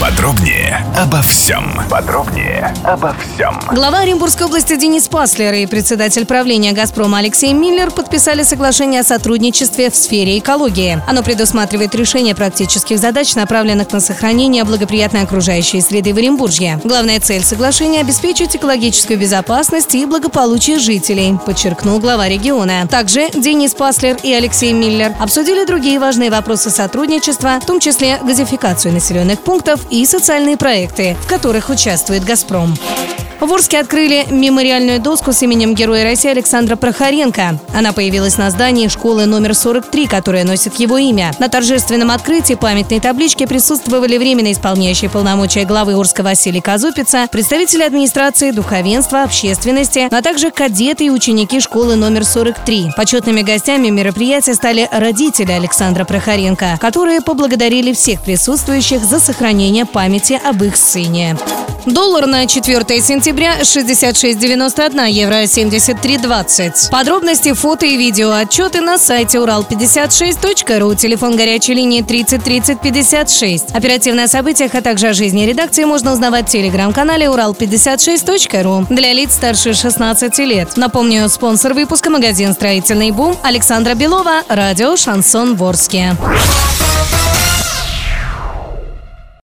Подробнее обо всем. Подробнее обо всем. Глава Оренбургской области Денис Паслер и председатель правления «Газпрома» Алексей Миллер подписали соглашение о сотрудничестве в сфере экологии. Оно предусматривает решение практических задач, направленных на сохранение благоприятной окружающей среды в Оренбурге. Главная цель соглашения – обеспечить экологическую безопасность и благополучие жителей, подчеркнул глава региона. Также Денис Паслер и Алексей Миллер обсудили другие важные вопросы сотрудничества, в том числе газификацию населенных пунктов и социальные проекты, в которых участвует «Газпром». В Орске открыли мемориальную доску с именем Героя России Александра Прохоренко. Она появилась на здании школы номер 43, которая носит его имя. На торжественном открытии памятной таблички присутствовали временно исполняющие полномочия главы Орска Василий Казупица, представители администрации, духовенства, общественности, а также кадеты и ученики школы номер 43. Почетными гостями мероприятия стали родители Александра Прохоренко, которые поблагодарили всех присутствующих за сохранение памяти об их сыне. Доллар на 4 сентября 66,91, евро 73,20. Подробности, фото и видео отчеты на сайте урал56.ру, телефон горячей линии 30 30 56. Оперативные о событиях, а также о жизни редакции можно узнавать в телеграм-канале урал56.ру для лиц старше 16 лет. Напомню, спонсор выпуска магазин «Строительный бум» Александра Белова, радио «Шансон Ворске».